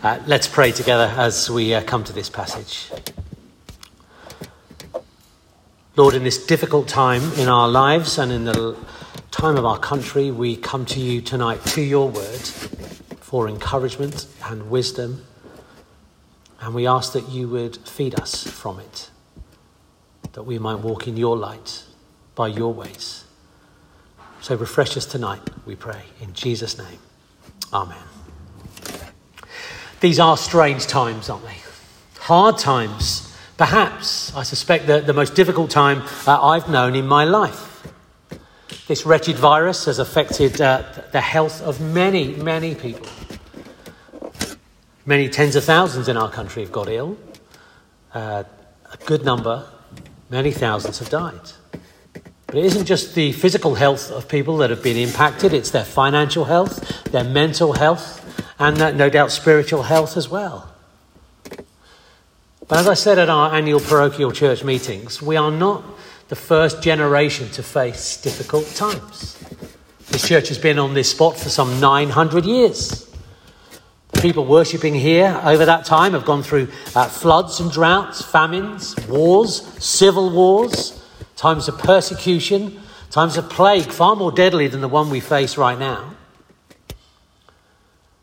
Uh, let's pray together as we uh, come to this passage. Lord, in this difficult time in our lives and in the time of our country, we come to you tonight to your word for encouragement and wisdom. And we ask that you would feed us from it, that we might walk in your light by your ways. So refresh us tonight, we pray, in Jesus' name. Amen. These are strange times, aren't they? Hard times. Perhaps, I suspect, the, the most difficult time uh, I've known in my life. This wretched virus has affected uh, the health of many, many people. Many tens of thousands in our country have got ill. Uh, a good number, many thousands have died. But it isn't just the physical health of people that have been impacted, it's their financial health, their mental health, and uh, no doubt spiritual health as well. But as I said at our annual parochial church meetings, we are not the first generation to face difficult times. This church has been on this spot for some 900 years. The people worshipping here over that time have gone through uh, floods and droughts, famines, wars, civil wars, times of persecution, times of plague, far more deadly than the one we face right now.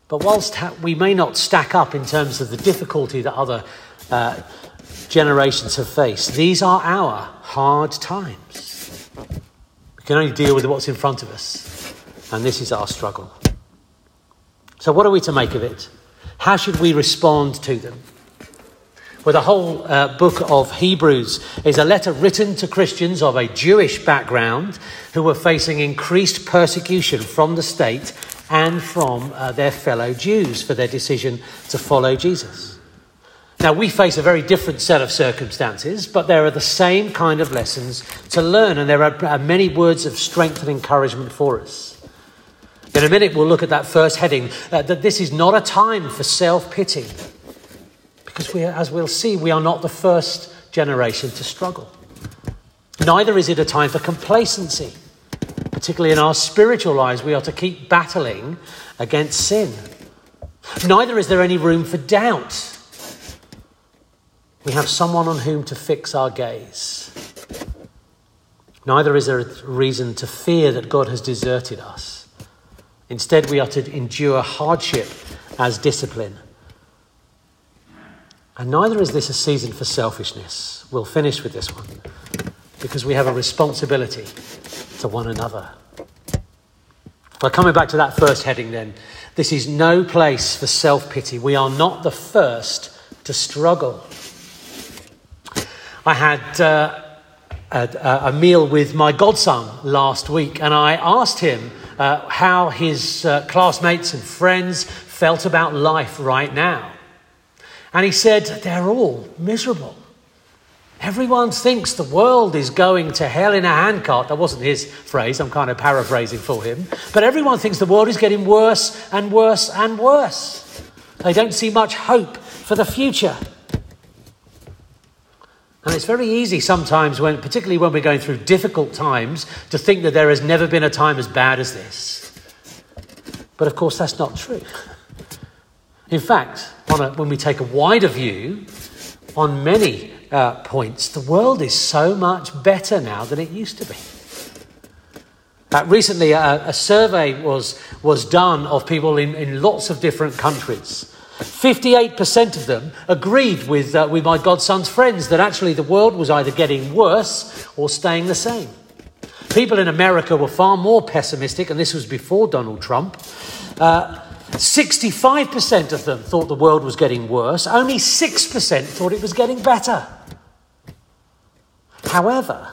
But whilst we may not stack up in terms of the difficulty that other uh, generations have faced, these are our hard times. We can only deal with what's in front of us, and this is our struggle. So, what are we to make of it? How should we respond to them? Well, the whole uh, book of Hebrews is a letter written to Christians of a Jewish background who were facing increased persecution from the state and from uh, their fellow Jews for their decision to follow Jesus. Now, we face a very different set of circumstances, but there are the same kind of lessons to learn, and there are uh, many words of strength and encouragement for us. In a minute, we'll look at that first heading uh, that this is not a time for self pity because we, as we'll see, we are not the first generation to struggle. Neither is it a time for complacency. Particularly in our spiritual lives, we are to keep battling against sin. Neither is there any room for doubt. We have someone on whom to fix our gaze. Neither is there a reason to fear that God has deserted us. Instead, we are to endure hardship as discipline and neither is this a season for selfishness. We'll finish with this one because we have a responsibility to one another. But coming back to that first heading, then, this is no place for self pity. We are not the first to struggle. I had uh, a, a, meal with my godson last week, and I asked him uh, how his uh, classmates and friends felt about life right now. And he said, They're all miserable. Everyone thinks the world is going to hell in a handcart. That wasn't his phrase, I'm kind of paraphrasing for him. But everyone thinks the world is getting worse and worse and worse. They don't see much hope for the future. And it's very easy sometimes, when, particularly when we're going through difficult times, to think that there has never been a time as bad as this. But of course, that's not true. In fact, a, when we take a wider view, on many uh, points, the world is so much better now than it used to be. Uh, recently, a, a, survey was, was done of people in, in lots of different countries. 58% of them agreed with, uh, with my godson's friends that actually the world was either getting worse or staying the same. People in America were far more pessimistic, and this was before Donald Trump. Uh, 65% of them thought the world was getting worse, only 6% thought it was getting better. However,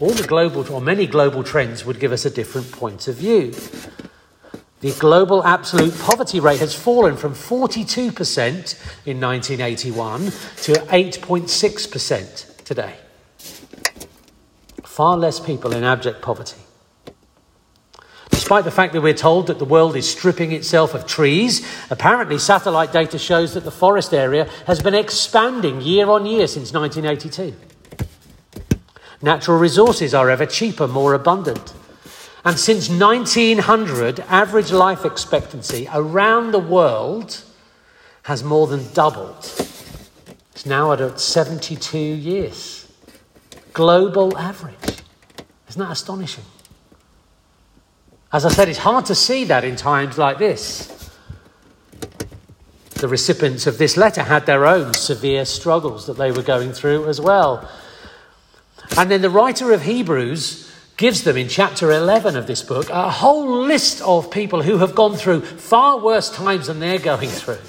all the global or many global trends would give us a different point of view. The global absolute poverty rate has fallen from 42% in 1981 to 8.6% today. Far less people in abject poverty. Despite the fact that we're told that the world is stripping itself of trees, apparently satellite data shows that the forest area has been expanding year on year since 1982. Natural resources are ever cheaper, more abundant. And since 1900, average life expectancy around the world has more than doubled. It's now at 72 years. Global average. Isn't that astonishing? As I said, it's hard to see that in times like this. The recipients of this letter had their own severe struggles that they were going through as well. And then the writer of Hebrews gives them in chapter 11 of this book a whole list of people who have gone through far worse times than they're going through.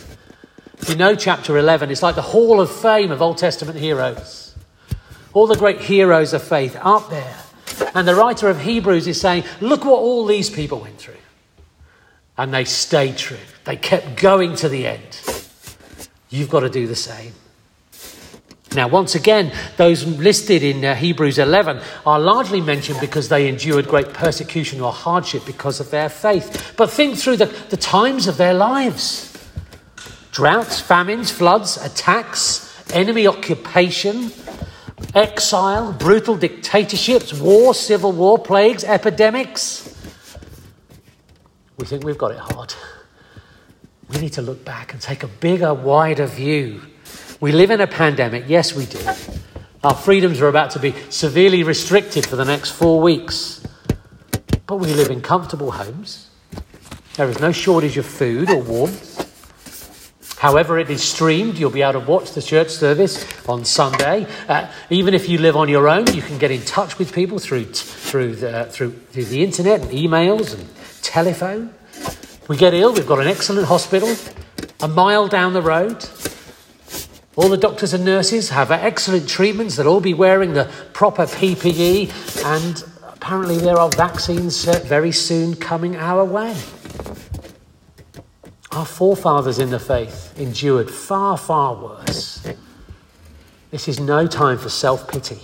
If you know chapter 11, it's like the hall of fame of Old Testament heroes. All the great heroes of faith up there. And the writer of Hebrews is saying, look what all these people went through. And they stayed true. They kept going to the end. You've got to do the same. Now, once again, those listed in uh, Hebrews 11 are largely mentioned because they endured great persecution or hardship because of their faith. But think through the, the times of their lives droughts, famines, floods, attacks, enemy occupation, exile, brutal dictatorships, war, civil war, plagues, epidemics. We think we've got it hard. We need to look back and take a bigger, wider view we live in a pandemic, yes, we do. Our freedoms are about to be severely restricted for the next four weeks. But we live in comfortable homes. There is no shortage of food or warmth. However, it is streamed. You'll be able to watch the church service on Sunday. Uh, even if you live on your own, you can get in touch with people through, t- through, the, through, through the internet and emails and telephone. We get ill, we've got an excellent hospital a mile down the road. All the doctors and nurses have excellent treatments. They'll all be wearing the proper PPE, and apparently, there are vaccines very soon coming our way. Our forefathers in the faith endured far, far worse. This is no time for self pity.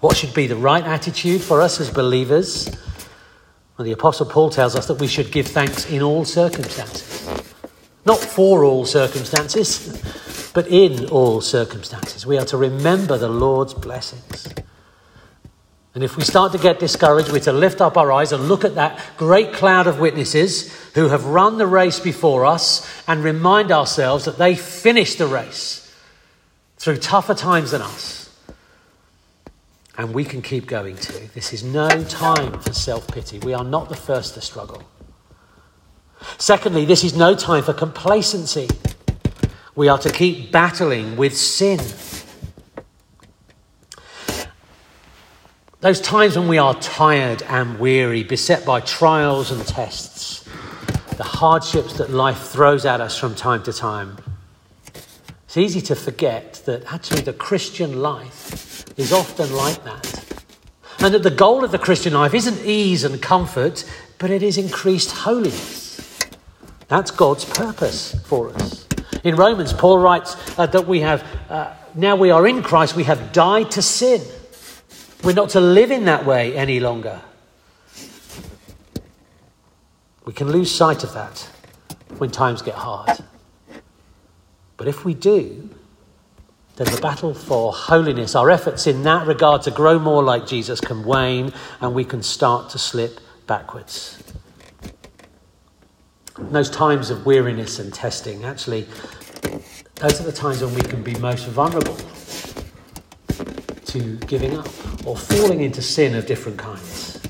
What should be the right attitude for us as believers? Well, the Apostle Paul tells us that we should give thanks in all circumstances. Not for all circumstances, but in all circumstances, we are to remember the Lord's blessings. And if we start to get discouraged, we're to lift up our eyes and look at that great cloud of witnesses who have run the race before us and remind ourselves that they finished the race through tougher times than us. And we can keep going too. This is no time for self pity. We are not the first to struggle. Secondly, this is no time for complacency. We are to keep battling with sin. Those times when we are tired and weary, beset by trials and tests, the hardships that life throws at us from time to time, it's easy to forget that actually the Christian life is often like that. And that the goal of the Christian life isn't ease and comfort, but it is increased holiness. That's God's purpose for us. In Romans, Paul writes uh, that we have, uh, now we are in Christ, we have died to sin. We're not to live in that way any longer. We can lose sight of that when times get hard. But if we do, then the battle for holiness, our efforts in that regard to grow more like Jesus, can wane and we can start to slip backwards. Those times of weariness and testing, actually, those are the times when we can be most vulnerable to giving up or falling into sin of different kinds.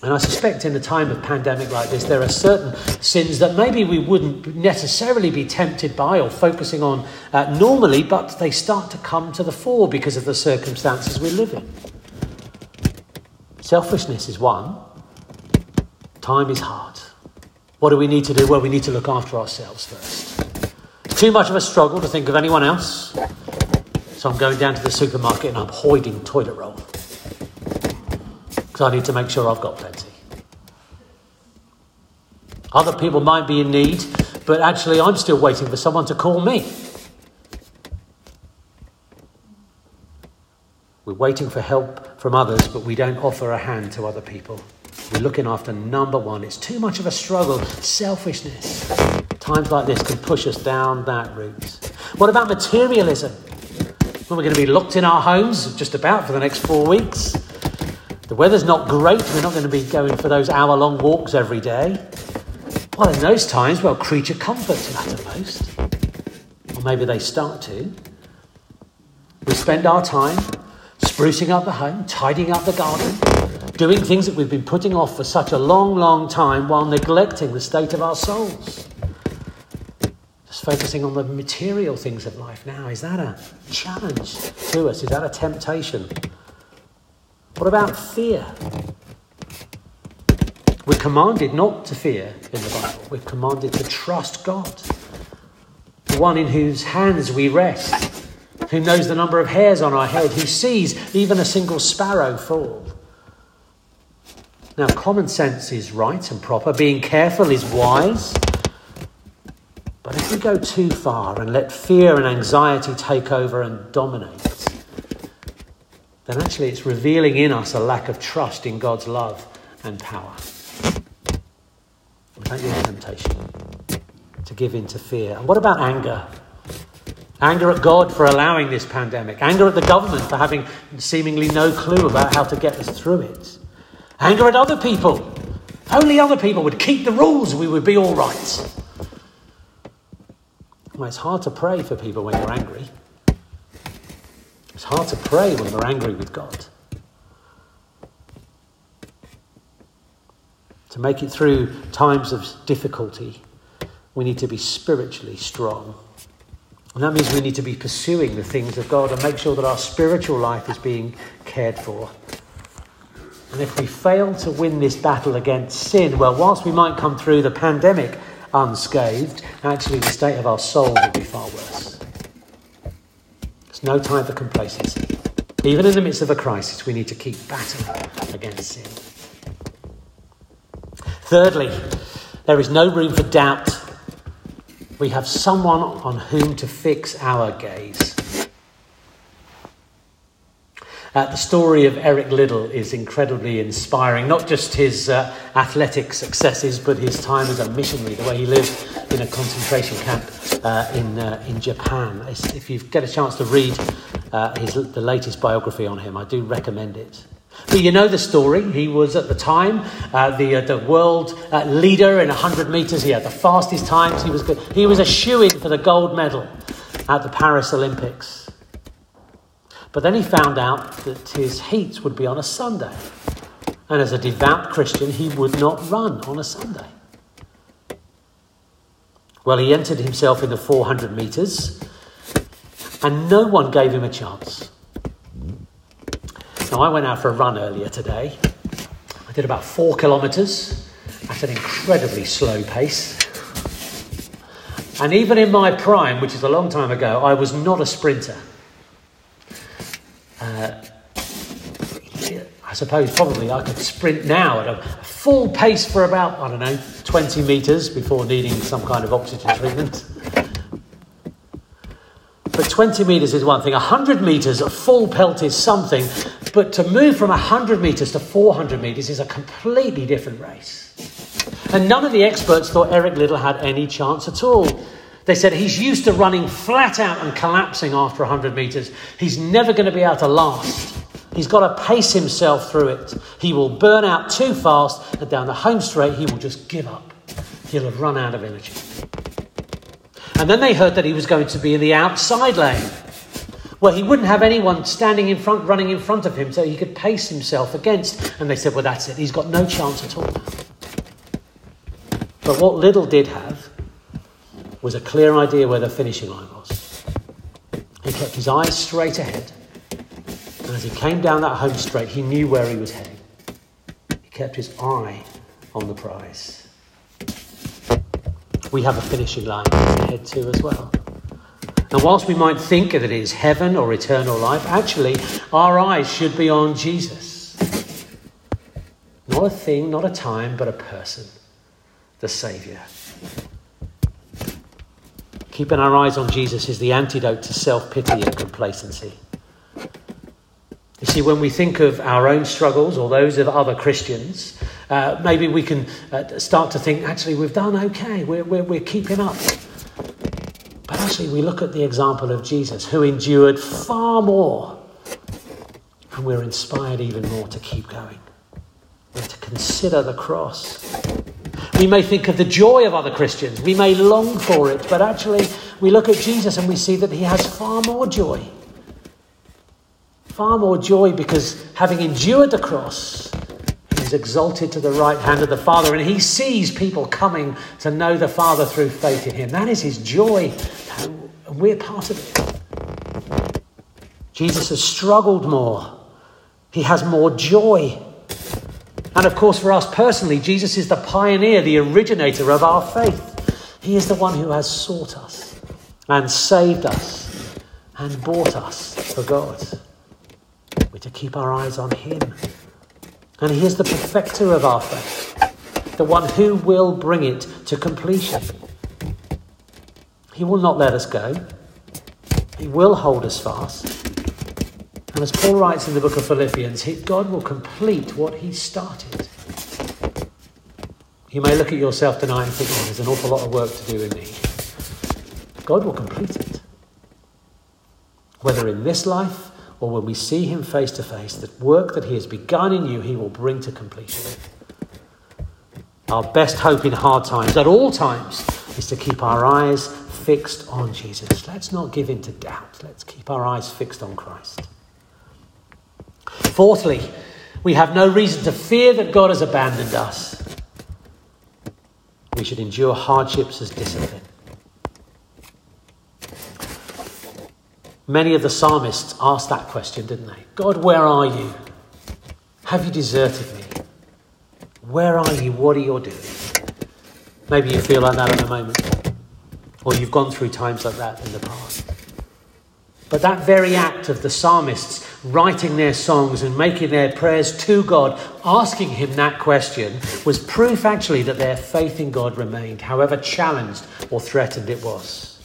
And I suspect in a time of pandemic like this, there are certain sins that maybe we wouldn't necessarily be tempted by or focusing on uh, normally, but they start to come to the fore because of the circumstances we live in. Selfishness is one, time is hard. What do we need to do? Well, we need to look after ourselves first. too much of a struggle to think of anyone else. So I'm going down to the supermarket and I'm hoarding toilet roll. Because I need to make sure I've got plenty. Other people might be in need, but actually I'm still waiting for someone to call me. We're waiting for help from others, but we don't offer a hand to other people. We're looking after number one. It's too much of a struggle. Selfishness. Times like this can push us down that route. What about materialism? We're going to be locked in our homes just about for the next four weeks. The weather's not great. We're not going to be going for those hour long walks every day. Well, in those times, well, creature comforts most. Or maybe they start to. We spend our time sprucing up the home, tidying up the garden, doing things that we've been putting off for such a long, long time while neglecting the state of our souls. Focusing on the material things of life now. Is that a challenge to us? Is that a temptation? What about fear? We're commanded not to fear in the Bible. We're commanded to trust God, the one in whose hands we rest, who knows the number of hairs on our head, who sees even a single sparrow fall. Now, common sense is right and proper, being careful is wise. But if we go too far and let fear and anxiety take over and dominate, then actually it's revealing in us a lack of trust in God's love and power. Be a temptation to give in to fear. And what about anger? Anger at God for allowing this pandemic. Anger at the government for having seemingly no clue about how to get us through it. Anger at other people. Only other people would keep the rules, we would be all right. It's hard to pray for people when you're angry. It's hard to pray when we're angry with God. To make it through times of difficulty, we need to be spiritually strong. And that means we need to be pursuing the things of God and make sure that our spiritual life is being cared for. And if we fail to win this battle against sin, well, whilst we might come through the pandemic unscathed, actually the state of our souls will be far worse. It's no time for complacency. Even in the midst of a crisis, we need to keep battling against sin. Thirdly, there is no room for doubt. We have someone on whom to fix our gaze. Uh, the story of Eric Liddell is incredibly inspiring, not just his uh, athletic successes, but his time as a missionary, the way he lived in a concentration camp uh, in, uh, in Japan. If you get a chance to read uh, his, the latest biography on him, I do recommend it. But you know the story. He was at the time uh, the, the world leader in 100 metres. He had the fastest times. He was, good. He was a shoe in for the gold medal at the Paris Olympics. But then he found out that his heats would be on a Sunday. And as a devout Christian, he would not run on a Sunday. Well, he entered himself in the 400 metres, and no one gave him a chance. Now, I went out for a run earlier today. I did about four kilometres at an incredibly slow pace. And even in my prime, which is a long time ago, I was not a sprinter. Uh, I suppose probably I could sprint now at a full pace for about, I don't know, 20 metres before needing some kind of oxygen treatment. But 20 metres is one thing, 100 metres at full pelt is something, but to move from 100 metres to 400 metres is a completely different race. And none of the experts thought Eric Liddell had any chance at all. They said he's used to running flat out and collapsing after 100 metres. He's never going to be able to last. He's got to pace himself through it. He will burn out too fast, and down the home straight, he will just give up. He'll have run out of energy. And then they heard that he was going to be in the outside lane. Well, he wouldn't have anyone standing in front, running in front of him, so he could pace himself against. And they said, well, that's it. He's got no chance at all. But what Liddell did have was a clear idea where the finishing line was. He kept his eyes straight ahead. And as he came down that home straight, he knew where he was heading. He kept his eye on the prize we have a finishing line to head to as well. And whilst we might think that it is heaven or eternal life, actually, our eyes should be on Jesus. Not a thing, not a time, but a person, the Saviour. Keeping our eyes on Jesus is the antidote to self pity and complacency. You see, when we think of our own struggles or those of other Christians, uh, maybe we can uh, start to think, actually, we've done okay, we're, we're, we're keeping up. But actually, we look at the example of Jesus, who endured far more, and we're inspired even more to keep going. We're to consider the cross. We may think of the joy of other Christians. We may long for it, but actually, we look at Jesus and we see that he has far more joy. Far more joy because having endured the cross, he is exalted to the right hand of the Father and he sees people coming to know the Father through faith in him. That is his joy, and we're part of it. Jesus has struggled more, he has more joy. And of course, for us personally, Jesus is the pioneer, the originator of our faith. He is the one who has sought us and saved us and bought us for God. We're to keep our eyes on Him. And He is the perfecter of our faith, the one who will bring it to completion. He will not let us go, He will hold us fast. And as Paul writes in the book of Philippians, God will complete what he started. You may look at yourself tonight and think, oh, there's an awful lot of work to do in me. God will complete it. Whether in this life or when we see him face to face, the work that he has begun in you, he will bring to completion. Our best hope in hard times, at all times, is to keep our eyes fixed on Jesus. Let's not give in to doubt. Let's keep our eyes fixed on Christ. Fourthly, we have no reason to fear that God has abandoned us. We should endure hardships as discipline. Many of the psalmists asked that question, didn't they? God, where are you? Have you deserted me? Where are you? What are you doing? Maybe you feel like that at the moment, or you've gone through times like that in the past. But that very act of the psalmists writing their songs and making their prayers to God, asking Him that question, was proof actually that their faith in God remained, however challenged or threatened it was.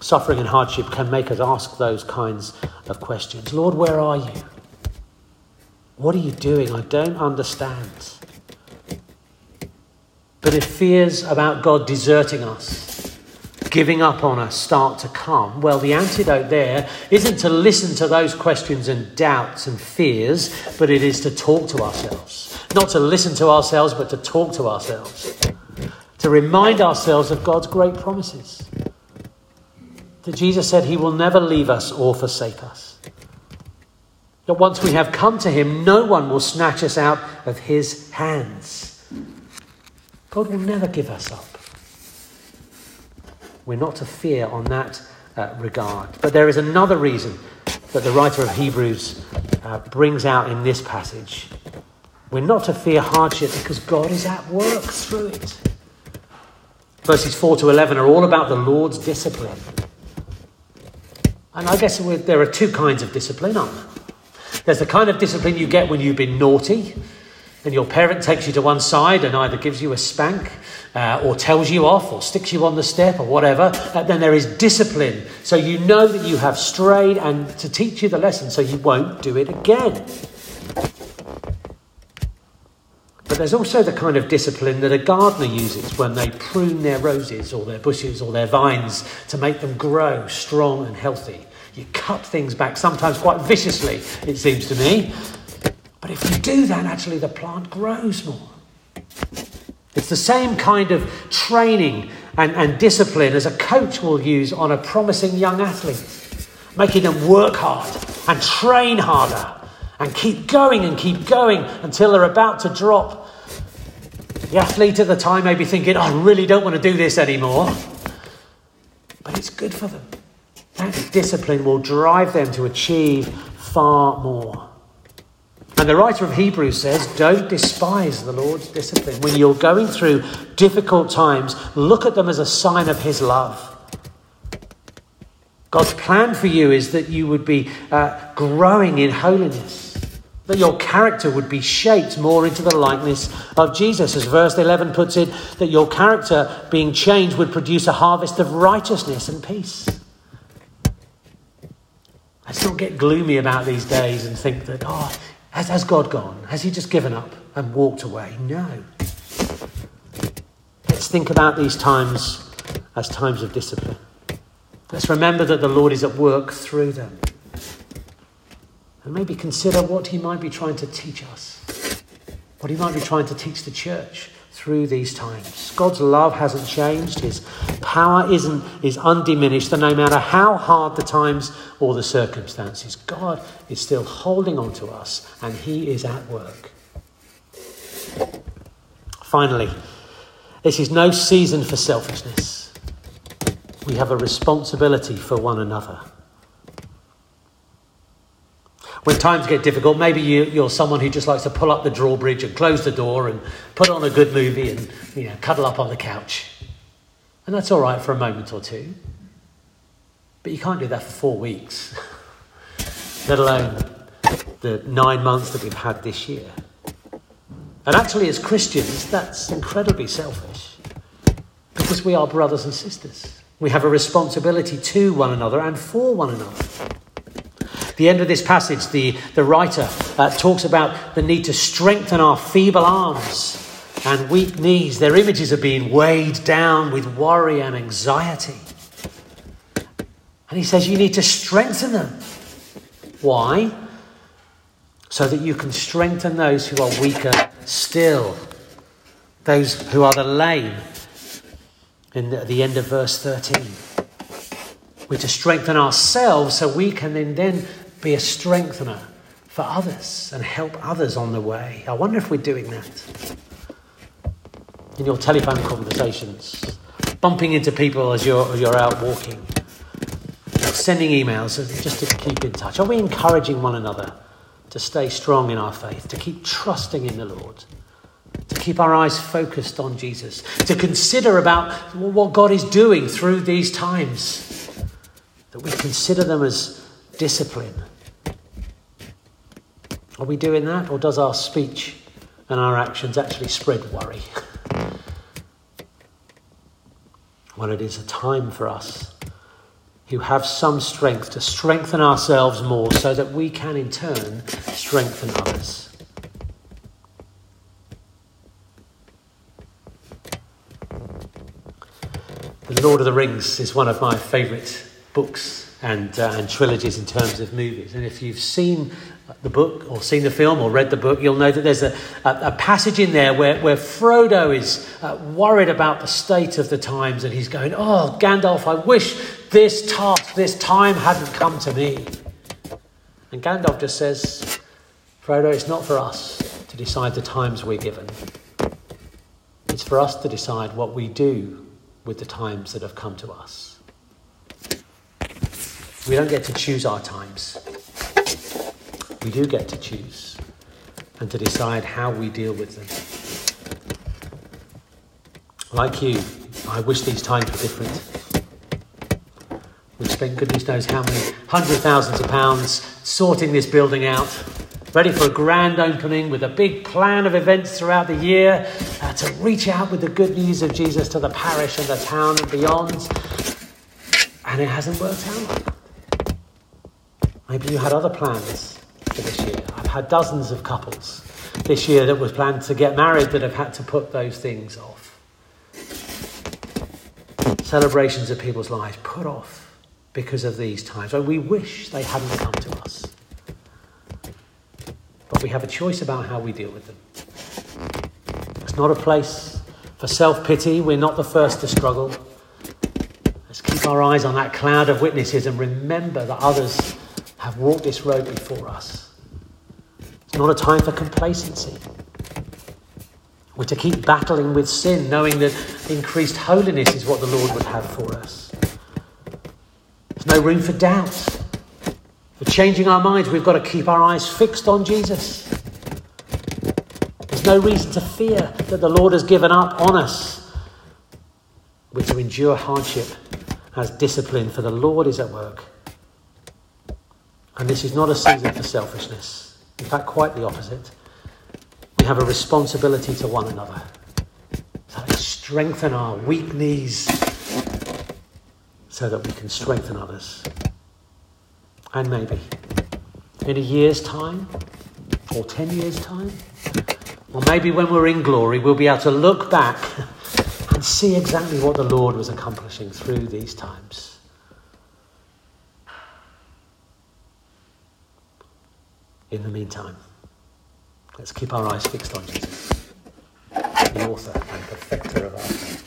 Suffering and hardship can make us ask those kinds of questions Lord, where are you? What are you doing? I don't understand. But if fears about God deserting us, giving up on us start to come? Well, the antidote there isn't to listen to those questions and doubts and fears, but it is to talk to ourselves. Not to listen to ourselves, but to talk to ourselves. To remind ourselves of God's great promises. That Jesus said he will never leave us or forsake us. That once we have come to him, no one will snatch us out of his hands. God will never give us up. We're not to fear on that uh, regard. But there is another reason that the writer of Hebrews uh, brings out in this passage. We're not to fear hardship because God is at work through it. Verses 4 to 11 are all about the Lord's discipline. And I guess there are two kinds of discipline, aren't there? There's the kind of discipline you get when you've been naughty and your parent takes you to one side and either gives you a spank uh, or tells you off or sticks you on the step or whatever, uh, then there is discipline. So you know that you have strayed and to teach you the lesson so you won't do it again. But there's also the kind of discipline that a gardener uses when they prune their roses or their bushes or their vines to make them grow strong and healthy. You cut things back, sometimes quite viciously, it seems to me. But if you do that, actually, the plant grows more. It's the same kind of training and, and discipline as a coach will use on a promising young athlete, making them work hard and train harder and keep going and keep going until they're about to drop. The athlete at the time may be thinking, oh, I really don't want to do this anymore. But it's good for them. That discipline will drive them to achieve far more. And the writer of Hebrews says, Don't despise the Lord's discipline. When you're going through difficult times, look at them as a sign of His love. God's plan for you is that you would be uh, growing in holiness, that your character would be shaped more into the likeness of Jesus. As verse 11 puts it, that your character being changed would produce a harvest of righteousness and peace. Let's not get gloomy about these days and think that, oh, has, has God gone? Has he just given up and walked away? No. Let's think about these times as times of discipline. Let's remember that the Lord is at work through them. And maybe consider what he might be trying to teach us. what he might be trying to teach the church through these times. God's love hasn't changed. His power isn't is undiminished, and no matter how hard the times or the circumstances, God is still holding on to us, and He is at work. Finally, this is no season for selfishness. We have a responsibility for one another. When times get difficult, maybe you, are someone who just likes to pull up the drawbridge and close the door and put on a good movie and you know, cuddle up on the couch. And that's all right for a moment or two. But you can't do that for four weeks, let alone the nine months that we've had this year. And actually, as Christians, that's incredibly selfish because we are brothers and sisters. We have a responsibility to one another and for one another. The end of this passage, the, the writer uh, talks about the need to strengthen our feeble arms and weak knees. Their images are being weighed down with worry and anxiety. And he says you need to strengthen them. Why? so that you can strengthen those who are weaker still, those who are the lame. In the, the end of verse 13, we're to strengthen ourselves so we can then, then be a strengthener for others and help others on the way. I wonder if we're doing that. In your telephone conversations, bumping into people as you're, as you're out walking, sending emails just to keep in touch. Are we encouraging one another to stay strong in our faith, to keep trusting in the Lord, to keep our eyes focused on Jesus, to consider about what God is doing through these times, that we consider them as discipline. Are we doing that, or does our speech and our actions actually spread worry? well, it is a time for us who have some strength to strengthen ourselves more so that we can in turn strengthen others. The Lord of the Rings is one of my favourite books and, uh, and trilogies in terms of movies. And if you've seen the book or seen the film or read the book, you'll know that there's a, a, a passage in there where, where Frodo is uh, worried about the state of the times and he's going, Oh, Gandalf, I wish this task, this time hadn't come to me. And Gandalf just says, Frodo, it's not for us to decide the times we're given. It's for us to decide what we do with the times that have come to us. We don't get to choose our times we do get to choose and to decide how we deal with them. Like you, I wish these times were different. We've spent goodness knows how many hundred thousands of pounds sorting this building out, ready for a grand opening with a big plan of events throughout the year uh, to reach out with the good news of Jesus to the parish and the town and beyond. And it hasn't worked out. Maybe you had other plans for this year. I've had dozens of couples this year that was planned to get married that have had to put those things off. Celebrations of people's lives put off because of these times. we wish they hadn't come to us. But we have a choice about how we deal with them. It's not a place for self pity. We're not the first to struggle. Let's keep our eyes on that cloud of witnesses and remember that others have walked this road before us. It's not a time for complacency. We're to keep battling with sin, knowing that increased holiness is what the Lord would have for us. There's no room for doubt. For changing our minds, we've got to keep our eyes fixed on Jesus. There's no reason to fear that the Lord has given up on us. We're to endure hardship as discipline, for the Lord is at work. And this is not a season for selfishness. In fact, quite the opposite. We have a responsibility to one another. So strengthen our weak knees so that we can strengthen others. And maybe in a year's time, or 10 years' time, or maybe when we're in glory, we'll be able to look back and see exactly what the Lord was accomplishing through these times. In the meantime, Let's keep our eyes fixed on Jesus, the author and perfecter of our faith.